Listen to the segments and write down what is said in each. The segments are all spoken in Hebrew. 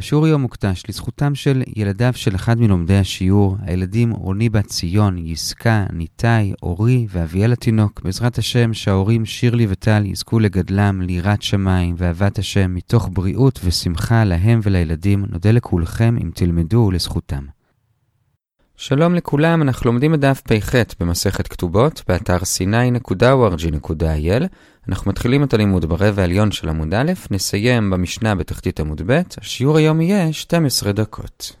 השיעור היום מוקדש לזכותם של ילדיו של אחד מלומדי השיעור, הילדים רוני בת ציון, יסקה, ניתאי, אורי ואביאל התינוק. בעזרת השם שההורים שירלי וטל יזכו לגדלם ליראת שמיים ואהבת השם מתוך בריאות ושמחה להם ולילדים. נודה לכולכם אם תלמדו לזכותם. שלום לכולם, אנחנו לומדים את דף פ"ח במסכת כתובות, באתר sny.org.il. אנחנו מתחילים את הלימוד ברבע העליון של עמוד א', נסיים במשנה בתחתית עמוד ב', השיעור היום יהיה 12 דקות.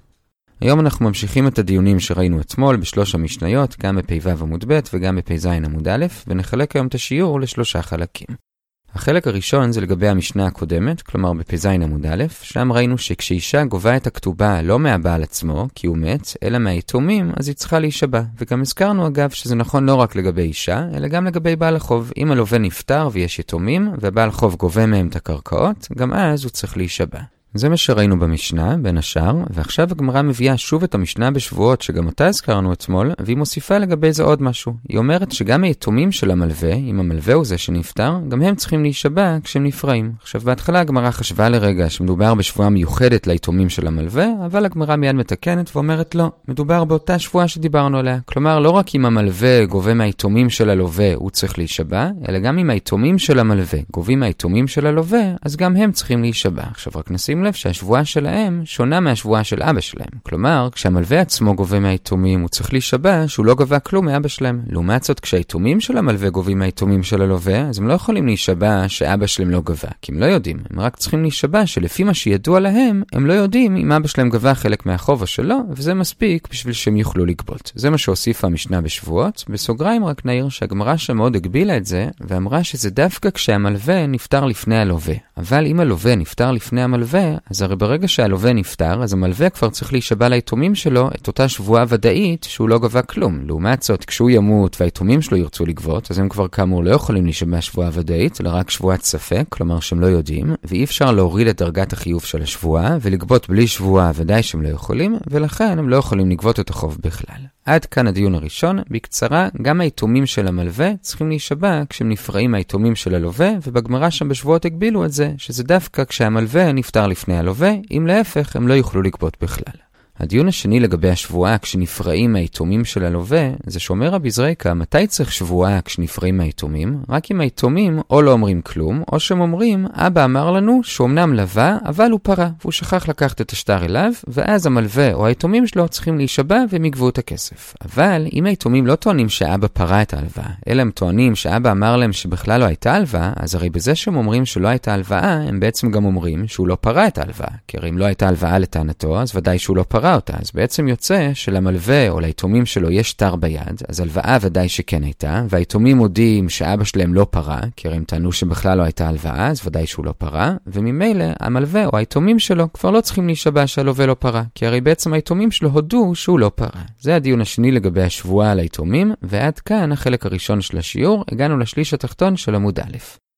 היום אנחנו ממשיכים את הדיונים שראינו אתמול בשלוש המשניות, גם בפ"ו עמוד ב' וגם בפ"ז עמוד א', ונחלק היום את השיעור לשלושה חלקים. החלק הראשון זה לגבי המשנה הקודמת, כלומר בפ"ז עמוד א', שם ראינו שכשאישה גובה את הכתובה לא מהבעל עצמו, כי הוא מת, אלא מהיתומים, אז היא צריכה להישבע. וגם הזכרנו אגב שזה נכון לא רק לגבי אישה, אלא גם לגבי בעל החוב. אם הלווה נפטר ויש יתומים, ובעל חוב גובה מהם את הקרקעות, גם אז הוא צריך להישבע. זה מה שראינו במשנה, בין השאר, ועכשיו הגמרא מביאה שוב את המשנה בשבועות, שגם אותה הזכרנו אתמול, והיא מוסיפה לגבי זה עוד משהו. היא אומרת שגם היתומים של המלווה, אם המלווה הוא זה שנפטר, גם הם צריכים להישבע כשהם נפרעים. עכשיו, בהתחלה הגמרא חשבה לרגע שמדובר בשבועה מיוחדת ליתומים של המלווה, אבל הגמרא מיד מתקנת ואומרת לא, מדובר באותה שבועה שדיברנו עליה. כלומר, לא רק אם המלווה גובה מהיתומים של הלווה, הוא צריך להישבע, אלא גם אם היתומים של המלווה גובים מהיתומים של הלווה, אז גם הם צריכים להישבע. עכשיו, רק נשים לב שהשבועה שלהם שונה מהשבועה של אבא שלהם. כלומר, כשהמלווה עצמו גובה מהיתומים, הוא צריך להישבע שהוא לא גבה כלום מאבא שלהם. לעומת זאת, כשהיתומים של המלווה גובים מהיתומים של הלווה, אז הם לא יכולים להישבע שאבא שלהם לא גבה, כי הם לא יודעים. הם רק צריכים להישבע שלפי מה שידוע להם, הם לא יודעים אם אבא שלהם גבה חלק מהחוב או שלא, וזה מספיק בשביל שהם יוכלו לגבות. זה מה שהוסיפה המשנה בשבועות. בסוגריים רק נעיר שהגמרא שם מאוד הגבילה את זה, ואמרה שזה דווקא כשהמלווה נפטר לפני הלווה. אבל אם הלווה נפטר לפני המלווה, אז הרי ברגע שהלווה נפטר, אז המלווה כבר צריך להישבע ליתומים שלו את אותה שבועה ודאית שהוא לא גבה כלום. לעומת זאת, כשהוא ימות והיתומים שלו ירצו לגבות, אז הם כבר כאמור לא יכולים להישבע שבועה ודאית, אלא רק שבועת ספק, כלומר שהם לא יודעים, ואי אפשר להוריד את דרגת החיוב של השבועה, ולגבות בלי שבועה ודאי שהם לא יכולים, ולכן הם לא יכולים לגבות את החוב בכלל. עד כאן הדיון הראשון. בקצרה, גם היתומים של המלווה צריכים להישבע כשהם נפרעים מהיתומים של הלווה, ובגמרא שם בשבועות הגבילו את זה, שזה דווקא כשהמלווה נפטר לפני הלווה, אם להפך הם לא יוכלו לגבות בכלל. הדיון השני לגבי השבועה כשנפרעים מהיתומים של הלווה, זה שאומר רבי זרייקה, מתי צריך שבועה כשנפרעים מהיתומים? רק אם היתומים או לא אומרים כלום, או שהם אומרים, אבא אמר לנו שהוא אמנם לווה, אבל הוא פרה, והוא שכח לקחת את השטר אליו, ואז המלווה או היתומים שלו צריכים להישבע והם יגבו את הכסף. אבל אם היתומים לא טוענים שאבא פרה את ההלוואה, אלא הם טוענים שאבא אמר להם שבכלל לא הייתה הלוואה, אז הרי בזה שהם אומרים שלא הייתה הלוואה, הם בעצם גם אומרים שהוא לא פרה את ההלוואה. כי הרי אם לא הייתה הלוואה לטענתו, אז ודאי שהוא לא פרה קרא אותה, אז בעצם יוצא שלמלווה או ליתומים שלו יש שטר ביד, אז הלוואה ודאי שכן הייתה, והיתומים מודים שאבא שלהם לא פרה, כי הרי הם טענו שבכלל לא הייתה הלוואה, אז ודאי שהוא לא פרה, וממילא המלווה או היתומים שלו כבר לא צריכים להישבע שהלווה לא פרה, כי הרי בעצם היתומים שלו הודו שהוא לא פרה. זה הדיון השני לגבי השבועה על היתומים, ועד כאן החלק הראשון של השיעור, הגענו לשליש התחתון של עמוד א'.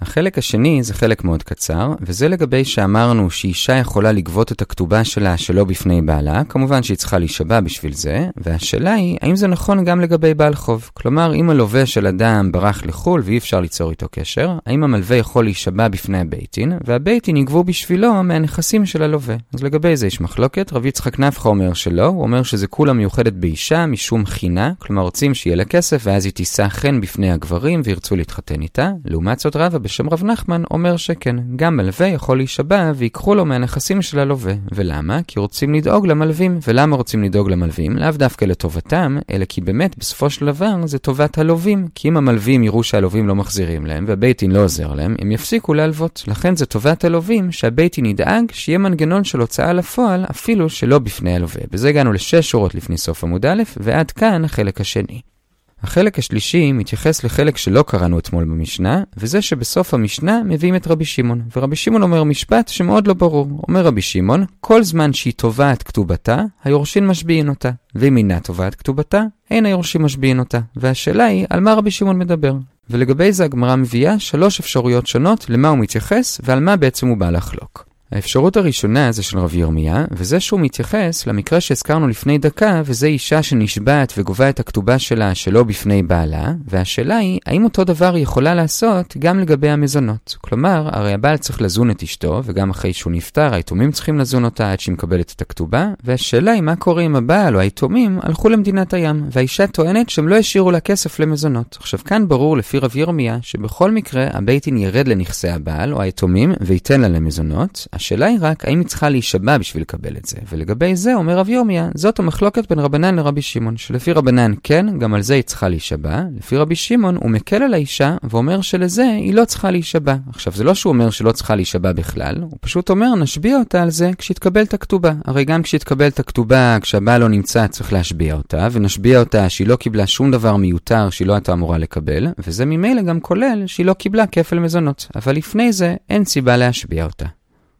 החלק השני זה חלק מאוד קצר, וזה לגבי שאמרנו שאישה יכולה לגבות את הכתובה שלה שלא בפני בעלה, כמובן שהיא צריכה להישבע בשביל זה, והשאלה היא, האם זה נכון גם לגבי בעל חוב? כלומר, אם הלווה של אדם ברח לחו"ל ואי אפשר ליצור איתו קשר, האם המלווה יכול להישבע בפני הבית דין, והבית דין יגבו בשבילו מהנכסים של הלווה. אז לגבי זה יש מחלוקת, רב יצחק נפחא אומר שלא, הוא אומר שזה קולא מיוחדת באישה משום חינה, כלומר רוצים שיהיה לה כסף ואז היא תישא חן בפני הגברים וירצו להתחתן איתה. לעומת זאת רבא בשם רב נחמן אומר שכן, גם מלווה יכול להישבע ויקחו לו מהנכסים של הלווה. ולמה? כי רוצים לדאוג למלווים. ולמה רוצים לדאוג למלווים? לאו דווקא לטובתם, אלא כי באמת בסופו של דבר זה טובת הלווים. כי אם המלווים יראו שהלווים לא מחזירים להם והבייטין לא עוזר להם, הם יפסיקו להלוות. לכן זה טובת הלווים שהבייטין ידאג שיהיה מנגנון של הוצאה לפועל אפילו שלא בפני הלווה. בזה הגענו לשש שורות לפני סוף עמוד א', ועד כאן החלק השני. החלק השלישי מתייחס לחלק שלא קראנו אתמול במשנה, וזה שבסוף המשנה מביאים את רבי שמעון. ורבי שמעון אומר משפט שמאוד לא ברור. אומר רבי שמעון, כל זמן שהיא תובעת כתובתה, היורשים משביעין אותה. ואם אינה תובעת כתובתה, אין היורשים משביעין אותה. והשאלה היא, על מה רבי שמעון מדבר? ולגבי זה הגמרא מביאה שלוש אפשרויות שונות למה הוא מתייחס ועל מה בעצם הוא בא לחלוק. האפשרות הראשונה זה של רבי ירמיה, וזה שהוא מתייחס למקרה שהזכרנו לפני דקה, וזה אישה שנשבעת וגובה את הכתובה שלה שלא בפני בעלה, והשאלה היא, האם אותו דבר היא יכולה לעשות גם לגבי המזונות? כלומר, הרי הבעל צריך לזון את אשתו, וגם אחרי שהוא נפטר, היתומים צריכים לזון אותה עד שהיא מקבלת את הכתובה, והשאלה היא מה קורה אם הבעל או היתומים הלכו למדינת הים, והאישה טוענת שהם לא השאירו לה כסף למזונות. עכשיו, כאן ברור לפי רבי ירמיה, שבכל מקרה הבית ירד לנכסי הבעל או היתומים וייתן לה למזונות. השאלה היא רק האם היא צריכה להישבע בשביל לקבל את זה. ולגבי זה אומר רב יומיה, זאת המחלוקת בין רבנן לרבי שמעון, שלפי רבנן כן, גם על זה היא צריכה להישבע. לפי רבי שמעון הוא מקל על האישה ואומר שלזה היא לא צריכה להישבע. עכשיו זה לא שהוא אומר שלא צריכה להישבע בכלל, הוא פשוט אומר נשביע אותה על זה כשיתקבל את הכתובה. הרי גם כשיתקבל את הכתובה, כשהבעל לא נמצא צריך להשביע אותה, ונשביע אותה שהיא לא קיבלה שום דבר מיותר שהיא לא הייתה אמורה לקבל, וזה ממילא גם כולל שהיא לא קיבלה כפל מזונות. אבל לפני זה אין סיבה להשביע אותה.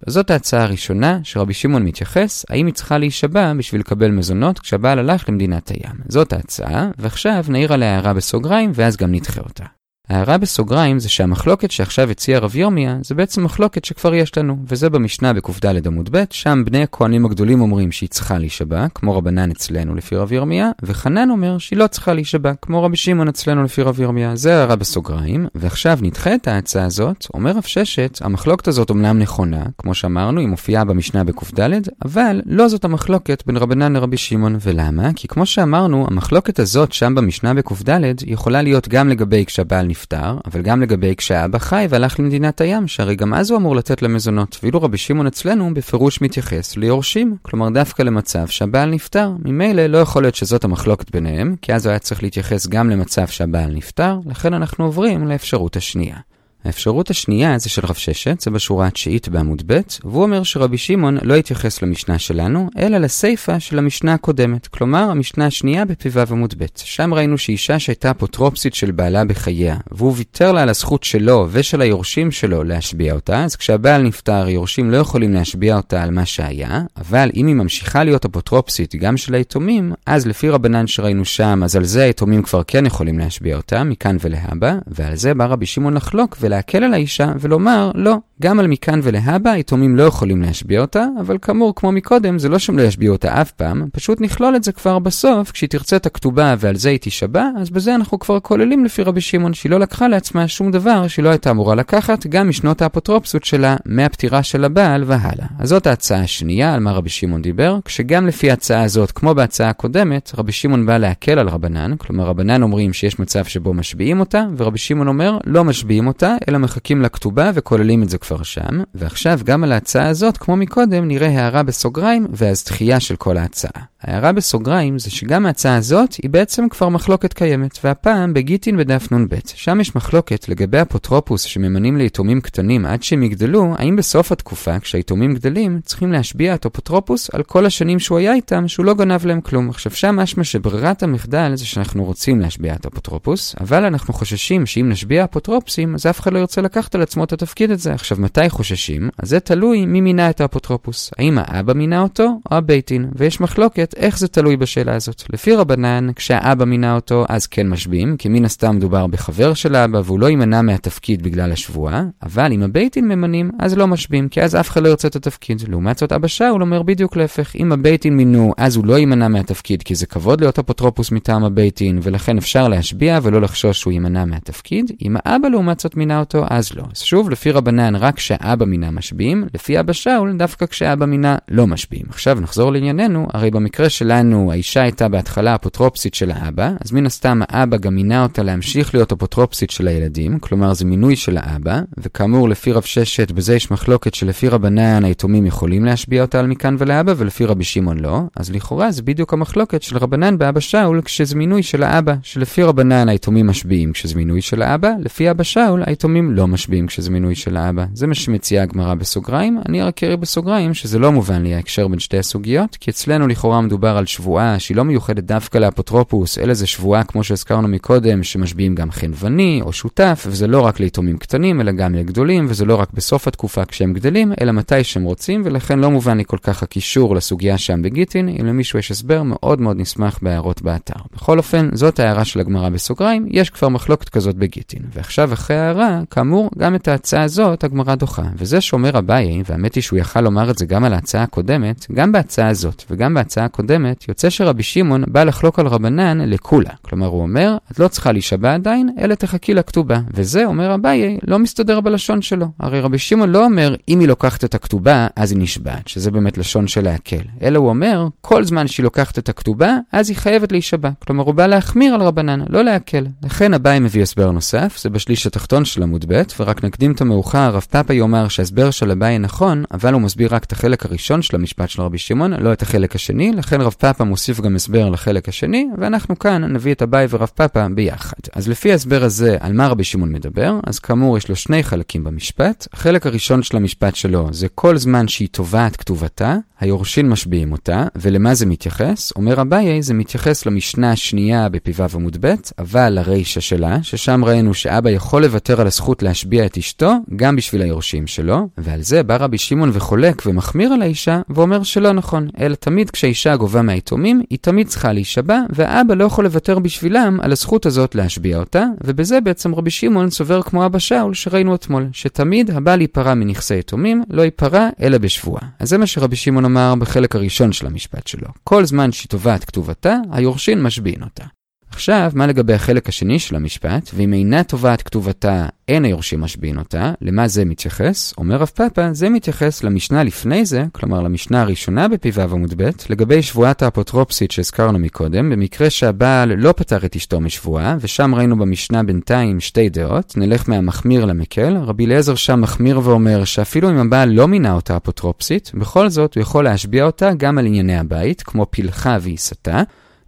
זאת ההצעה הראשונה שרבי שמעון מתייחס, האם היא צריכה להישבע בשביל לקבל מזונות כשהבעל הלך למדינת הים. זאת ההצעה, ועכשיו נעיר עליה הערה בסוגריים ואז גם נדחה אותה. ההערה בסוגריים זה שהמחלוקת שעכשיו הציע רב ירמיה זה בעצם מחלוקת שכבר יש לנו, וזה במשנה בקד עמוד ב', שם בני הכהנים הגדולים אומרים שהיא צריכה להישבע, כמו רבנן אצלנו לפי רב ירמיה, וחנן אומר שהיא לא צריכה להישבע, כמו רבי שמעון אצלנו לפי רב ירמיה. זה הערה בסוגריים, ועכשיו נדחה את ההצעה הזאת, אומר רב ששת, המחלוקת הזאת אומנם נכונה, כמו שאמרנו, היא מופיעה במשנה בקד, אבל לא זאת המחלוקת בין רבנן לרבי שמעון, ולמה? כי כמו שאמרנו, המחלוקת הזאת שם במשנה בקד יכולה להיות גם לגבי כשהבעל נפטר, אבל גם לגבי כשהאבא חי והלך למדינת הים, שהרי גם אז הוא אמור לתת למזונות, ואילו רבי שמעון אצלנו בפירוש מתייחס ליורשים, כלומר דווקא למצב שהבעל נפטר. ממילא לא יכול להיות שזאת המחלוקת ביניהם, כי אז הוא היה צריך להתייחס גם למצב שהבעל נפטר, לכן אנחנו עוברים לאפשרות השנייה. האפשרות השנייה זה של רב ששת, זה בשורה התשיעית בעמוד ב', והוא אומר שרבי שמעון לא התייחס למשנה שלנו, אלא לסיפא של המשנה הקודמת, כלומר המשנה השנייה בפ"ו עמוד ב'. שם ראינו שאישה שהייתה אפוטרופסית של בעלה בחייה, והוא ויתר לה על הזכות שלו ושל היורשים שלו להשביע אותה, אז כשהבעל נפטר, יורשים לא יכולים להשביע אותה על מה שהיה, אבל אם היא ממשיכה להיות אפוטרופסית גם של היתומים, אז לפי רבנן שראינו שם, אז על זה היתומים כבר כן יכולים להשביע אותה, מכאן ולהבא, ועל זה בא רבי שמעון לחלוק להקל על האישה ולומר, לא, גם על מכאן ולהבא היתומים לא יכולים להשביע אותה, אבל כאמור, כמו מקודם, זה לא שהם לא ישביעו אותה אף פעם, פשוט נכלול את זה כבר בסוף, כשהיא תרצה את הכתובה ועל זה היא תישבע, אז בזה אנחנו כבר כוללים לפי רבי שמעון, שהיא לא לקחה לעצמה שום דבר שהיא לא הייתה אמורה לקחת, גם משנות האפוטרופסות שלה, מהפטירה של הבעל והלאה. אז זאת ההצעה השנייה על מה רבי שמעון דיבר, כשגם לפי ההצעה הזאת, כמו בהצעה הקודמת, רבי שמעון בא להקל על רבנן, כלומר רבנן אומרים שיש מצב שבו משביעים אותה, ורבי שמעון אומר, לא משביעים אותה, אלא מחכים לכתובה וכוללים את זה כבר שם. ועכשיו גם על ההצעה הזאת, כמו מקודם, נראה הערה בסוגריים ואז דחייה של כל ההצעה. ההערה בסוגריים זה שגם ההצעה הזאת היא בעצם כבר מחלוקת קיימת, והפעם בגיטין בדף נ"ב. שם יש מחלוקת לגבי אפוטרופוס שממנים ליתומים קטנים עד שהם יגדלו, האם בסוף התקופה, כשהיתומים גדלים, צריכים להשביע את אפוטרופוס על כל השנים שהוא היה איתם, שהוא לא גנב להם כלום. עכשיו שם משמע שברירת המחדל זה שאנחנו רוצים להשביע את אפוטרופוס, אבל אנחנו חוששים שאם נשביע אפוטרופסים, אז אף אחד לא ירצה לקחת על עצמו את התפקיד הזה. עכשיו, מתי חוששים? אז זה תלוי מי מינה את האפוטרופוס. האם האבא מינה אותו או הבית דין? ויש מחלוקת איך זה תלוי בשאלה הזאת. לפי רבנן, כשהאבא מינה אותו, אז כן משביעים, כי מן הסתם מדובר בחבר של האבא והוא לא יימנע מהתפקיד בגלל השבועה, אבל אם הבית דין ממנים, אז לא משביעים, כי אז אף אחד לא ירצה את התפקיד. לעומת זאת, אבא שאול אומר בדיוק להפך, אם הבית דין מינו, אז הוא לא יימנע מהתפקיד, כי זה כבוד להיות אפוטרופוס מטעם הבית דין, ולכן אפשר להשביע ולא לחשוש שהוא יימנע מהתפקיד. אם האבא לעומת זאת מינה אותו, אז לא. אז שוב, לפי רבנן, רק כשאבא מינה משביעים, לפי אבא שאול, דווקא כשאבא מינה לא משביעים. עכשיו נחזור לענייננו, הרי במקרה שלנו האישה הייתה בהתחלה אפוטרופסית של האבא, אז מן הסתם האבא גם מינה אותה להמשיך להיות אפוטרופסית של הילדים, כלומר זה מינוי של האבא, וכאמור לפי רב ששת בזה יש מחלוקת שלפי רבנן היתומים יכולים להשביע אותה על מכאן ולאבא ולפי רבי שמעון לא, אז לכאורה זה בדיוק המחלוקת של רבנן באבא שאול כשזה מינוי של האבא, שלפי רבנן היתומים משביעים כשזה מינוי של האבא, לפי אבא שאול היתומים לא משביעים כשזה מינוי של האבא. זה מה שמציעה הגמרא בסוגריים, אני רק אראה בסוגריים שזה לא מובן לי ההקשר בין שתי הסוגיות, כי אצלנו לכאורה מדובר על שבועה שהיא לא מיוחדת דווקא לאפוטרופוס, אלא זה שבועה כמו שהזכרנו מקודם, שמשביעים גם חנווני או שותף, וזה לא רק ליתומים קטנים, אלא גם לגדולים, וזה לא רק בסוף התקופה כשהם גדלים, אלא מתי שהם רוצים, ולכן לא מובן לי כל כך הקישור לסוגיה שם בגיטין, אם למישהו יש הסבר מאוד מאוד נשמח בהערות באתר. בכל אופן, זאת ההערה של הגמרא בסוגריים, יש כבר מחלוקת כזאת בגיטין. ועכשיו אחרי ההערה, כאמור, גם את ההצעה הזאת הגמרא הגמרא דוחה. וזה שאומר אביי, והאמת היא שהוא יכל לומר את זה גם על ההצעה הקודמת, גם בהצעה הזאת וגם בהצעה הקודמת, יוצא שרבי שמעון בא לחלוק על רבנן לקולה. כלומר, הוא אומר, את לא צריכה להישבע עדיין, אלא תחכי לכתובה. וזה, אומר אביי, לא מסתדר בלשון שלו. הרי רבי שמעון לא אומר, אם היא לוקחת את הכתובה, אז היא נשבעת, שזה באמת לשון של להקל. אלא הוא אומר, כל זמן שהיא לוקחת את הכתובה, אז היא חייבת להישבע. כלומר, הוא בא להחמיר על רבנן, לא להקל. לכן אביי מביא הסבר נוסף, זה בשליש התחתון של עמוד ב', ורק נקדים את המאוחר, רב פאפה יאמר שההסבר של אביי נכון, אבל הוא מסביר רק את החלק הראשון של המשפט של רבי שמעון, לא את החלק השני, לכן רב פאפה מוסיף גם הסבר לחלק השני, ואנחנו כאן נביא את אביי ורב פאפה ביחד. אז לפי ההסבר הזה, על מה רבי שמעון מדבר, אז כאמור יש לו שני חלקים במשפט. החלק הראשון של המשפט שלו זה כל זמן שהיא תובעת כתובתה, היורשים משביעים אותה, ולמה זה מתייחס? אומר אביי, זה מתייחס למשנה השנייה בפ"ו עמוד ב', אבל לרישה שלה, ששם ראינו שאבא יכול לוותר על הזכות להשביע את אשתו, גם בשביל היורשים שלו, ועל זה בא רבי שמעון וחולק ומחמיר על האישה, ואומר שלא נכון, אלא תמיד כשהאישה גובה מהיתומים, היא תמיד צריכה להישבע, והאבא לא יכול לוותר בשבילם על הזכות הזאת להשביע אותה, ובזה בעצם רבי שמעון סובר כמו אבא שאול שראינו אתמול, שתמיד הבא להיפרע מנכסי יתומים, לא ייפרע אלא בשבועה. אז זה מה שרבי שמעון אמר בחלק הראשון של המשפט שלו. כל זמן שהיא תובעת כתובתה, היורשין משביעין אותה. עכשיו, מה לגבי החלק השני של המשפט? ואם אינה תובעת כתובתה, אין היורשים משביעין אותה, למה זה מתייחס? אומר רב פאפה, זה מתייחס למשנה לפני זה, כלומר למשנה הראשונה בפ"ו עמוד ב', לגבי שבועת האפוטרופסית שהזכרנו מקודם, במקרה שהבעל לא פתר את אשתו משבועה, ושם ראינו במשנה בינתיים שתי דעות, נלך מהמחמיר למקל, רבי אליעזר שם מחמיר ואומר שאפילו אם הבעל לא מינה אותה אפוטרופסית, בכל זאת הוא יכול להשביע אותה גם על ענייני הבית, כמו פלחה ועיסתה.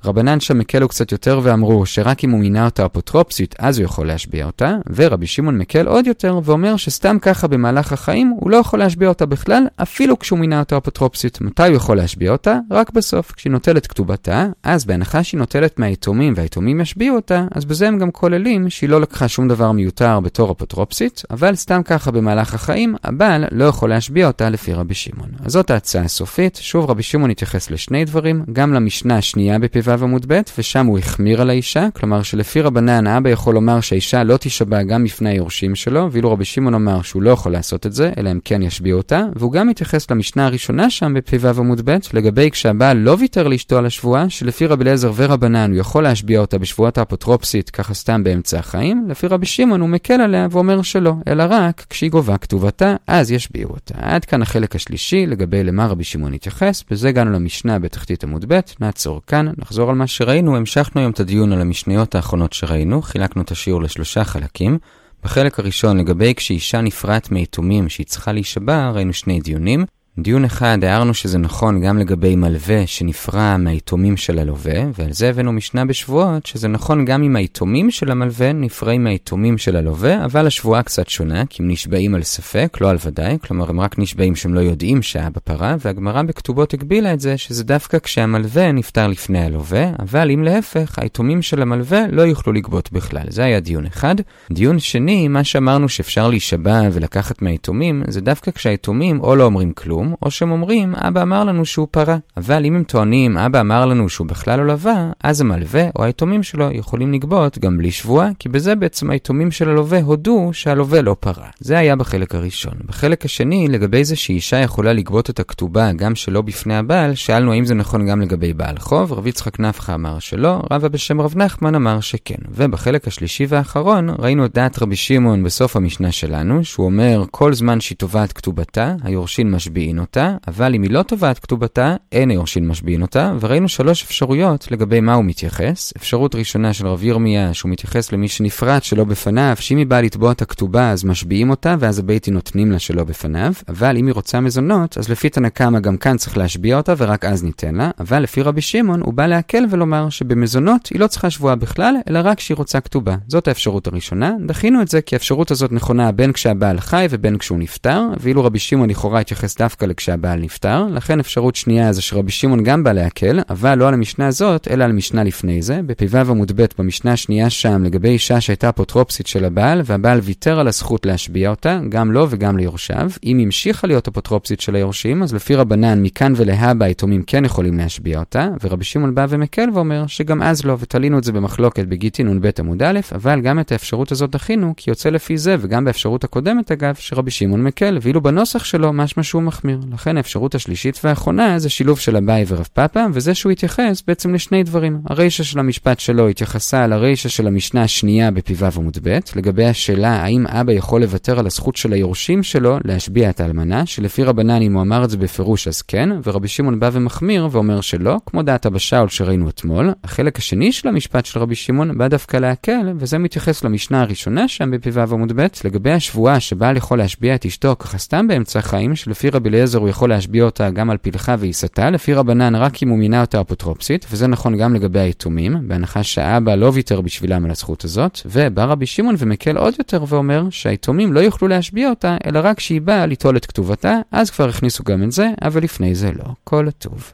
רבנן שם הקלו קצת יותר ואמרו שרק אם הוא מינה אותה אפוטרופסית אז הוא יכול להשביע אותה, ורבי שמעון מקל עוד יותר ואומר שסתם ככה במהלך החיים הוא לא יכול להשביע אותה בכלל, אפילו כשהוא מינה אותה אפוטרופסית. מתי הוא יכול להשביע אותה? רק בסוף. כשהיא נוטלת כתובתה, אז בהנחה שהיא נוטלת מהיתומים והיתומים ישביעו אותה, אז בזה הם גם כוללים שהיא לא לקחה שום דבר מיותר בתור אפוטרופסית, אבל סתם ככה במהלך החיים, הבעל לא יכול להשביע אותה לפי רבי שמעון. אז זאת ההצעה הסופית. שוב רבי שמעון התייחס לשני דברים, גם למשנה השנייה בפ"ו עמוד ב', ושם הוא החמיר על האישה, כלומר שלפי רבנן האבא יכול לומר שהאישה לא תישבע גם בפני היורשים שלו, ואילו רבי שמעון אמר שהוא לא יכול לעשות את זה, אלא אם כן ישביע אותה, והוא גם מתייחס למשנה הראשונה שם בפ"ו עמוד ב', לגבי כשהבעל לא ויתר לאשתו על השבועה, שלפי רבי אליעזר ורבנן הוא יכול להשביע אותה בשבועת האפוטרופסית, ככה סתם באמצע החיים, לפי רבי שמעון הוא מקל עליה ואומר שלא, אלא רק כשהיא גובה כתובתה, אז ישביעו אותה. עד כאן החלק השלישי, לגבי למה רבי שמעון התייחס, בזה הגענו למשנה בתחתית עמוד ב', נעצור כאן, נחזור על מה שראינו, המשכנו היום את הדיון על המשניות האחרונות שראינו, חילקנו את השיעור לשלושה חלקים. בחלק הראשון, לגבי כשאישה נפרעת מיתומים שהיא צריכה להישבע, ראינו שני דיונים. דיון אחד, הערנו שזה נכון גם לגבי מלווה שנפרע מהיתומים של הלווה, ועל זה הבאנו משנה בשבועות, שזה נכון גם אם היתומים של המלווה נפרעים מהיתומים של הלווה, אבל השבועה קצת שונה, כי הם נשבעים על ספק, לא על ודאי, כלומר הם רק נשבעים שהם לא יודעים שהאבא פרה, והגמרא בכתובות הגבילה את זה, שזה דווקא כשהמלווה נפטר לפני הלווה, אבל אם להפך, היתומים של המלווה לא יוכלו לגבות בכלל. זה היה דיון אחד. דיון שני, מה שאמרנו שאפשר להישבע ולקחת מהיתומים, זה דווקא כשהיתומים או לא אומרים כלום, כלום, או שהם אומרים, אבא אמר לנו שהוא פרה. אבל אם הם טוענים, אבא אמר לנו שהוא בכלל לא לווה, אז המלווה או היתומים שלו יכולים לגבות גם בלי שבועה, כי בזה בעצם היתומים של הלווה הודו שהלווה לא פרה. זה היה בחלק הראשון. בחלק השני, לגבי זה שאישה יכולה לגבות את הכתובה גם שלא בפני הבעל, שאלנו האם זה נכון גם לגבי בעל חוב, רב יצחק נפחא אמר שלא, רבא בשם רב נחמן אמר שכן. ובחלק השלישי והאחרון, ראינו את דעת רבי שמעון בסוף המשנה שלנו, שהוא אומר, כל זמן שהיא תובעת כתובתה, היורשים משביעים משביעין אותה, אבל אם היא לא תובעת כתובתה, אין היורשים משביעין אותה, וראינו שלוש אפשרויות לגבי מה הוא מתייחס. אפשרות ראשונה של רב ירמיה, שהוא מתייחס למי שנפרט שלא בפניו, שאם היא באה לתבוע את הכתובה אז משביעים אותה, ואז הביתי נותנים לה שלא בפניו, אבל אם היא רוצה מזונות, אז לפי תנא קמא גם כאן צריך להשביע אותה ורק אז ניתן לה, אבל לפי רבי שמעון הוא בא להקל ולומר שבמזונות היא לא צריכה שבועה בכלל, אלא רק כשהיא רוצה כתובה. זאת האפשרות הראשונה. דחינו את זה כי האפשרות הזאת נכונה בין כשהבעל חי ובין כשהוא נפטר, ואילו רבי שמעון לכאורה התייחס דווקא דווקא לכשהבעל נפטר, לכן אפשרות שנייה זה שרבי שמעון גם בא להקל, אבל לא על המשנה הזאת, אלא על המשנה לפני זה. בפ"ו עמוד ב' במשנה השנייה שם, לגבי אישה שהייתה אפוטרופסית של הבעל, והבעל ויתר על הזכות להשביע אותה, גם לו וגם ליורשיו. אם המשיכה להיות אפוטרופסית של היורשים, אז לפי רבנן, מכאן ולהבא היתומים כן יכולים להשביע אותה, ורבי שמעון בא ומקל ואומר שגם אז לא, ותלינו את זה במחלוקת בגיטי נ"ב עמוד א', אבל גם את האפשרות הזאת דחינו, כי יוצא לפי זה, וגם באפשרות הקודמת אגב, שרבי שמעון מקל, ואילו בנוסח שלו משמע שהוא מחמיר. לכן האפשרות השלישית והאחרונה זה שילוב של אביי ורב פאפא, וזה שהוא התייחס בעצם לשני דברים. הרישא של המשפט שלו התייחסה לרישא של המשנה השנייה בפ"ו עמוד ב', לגבי השאלה האם אבא יכול לוותר על הזכות של היורשים שלו להשביע את האלמנה, שלפי רבנן אם הוא אמר את זה בפירוש אז כן, ורבי שמעון בא ומחמיר ואומר שלא, כמו דעת אבא שאול שראינו אתמול. החלק השני של המשפט של רבי שמעון בא דווקא להקל, וזה מתייחס למשנה הראשונה שם בפ"ו עמוד ב', לגבי השבועה שבעל יכול להשביע את אשתו ככה סתם באמצע החיים, שלפי רבי אליעזר הוא יכול להשביע אותה גם על פלחה ועיסתה, לפי רבנן רק אם הוא מינה אותה אפוטרופסית, וזה נכון גם לגבי היתומים, בהנחה שהאבא לא ויתר בשבילם על הזכות הזאת, ובא רבי שמעון ומקל עוד יותר ואומר שהיתומים לא יוכלו להשביע אותה, אלא רק כשהיא באה ליטול את כתובתה, אז כבר הכניסו גם את זה, אבל לפני זה לא. כל הטוב.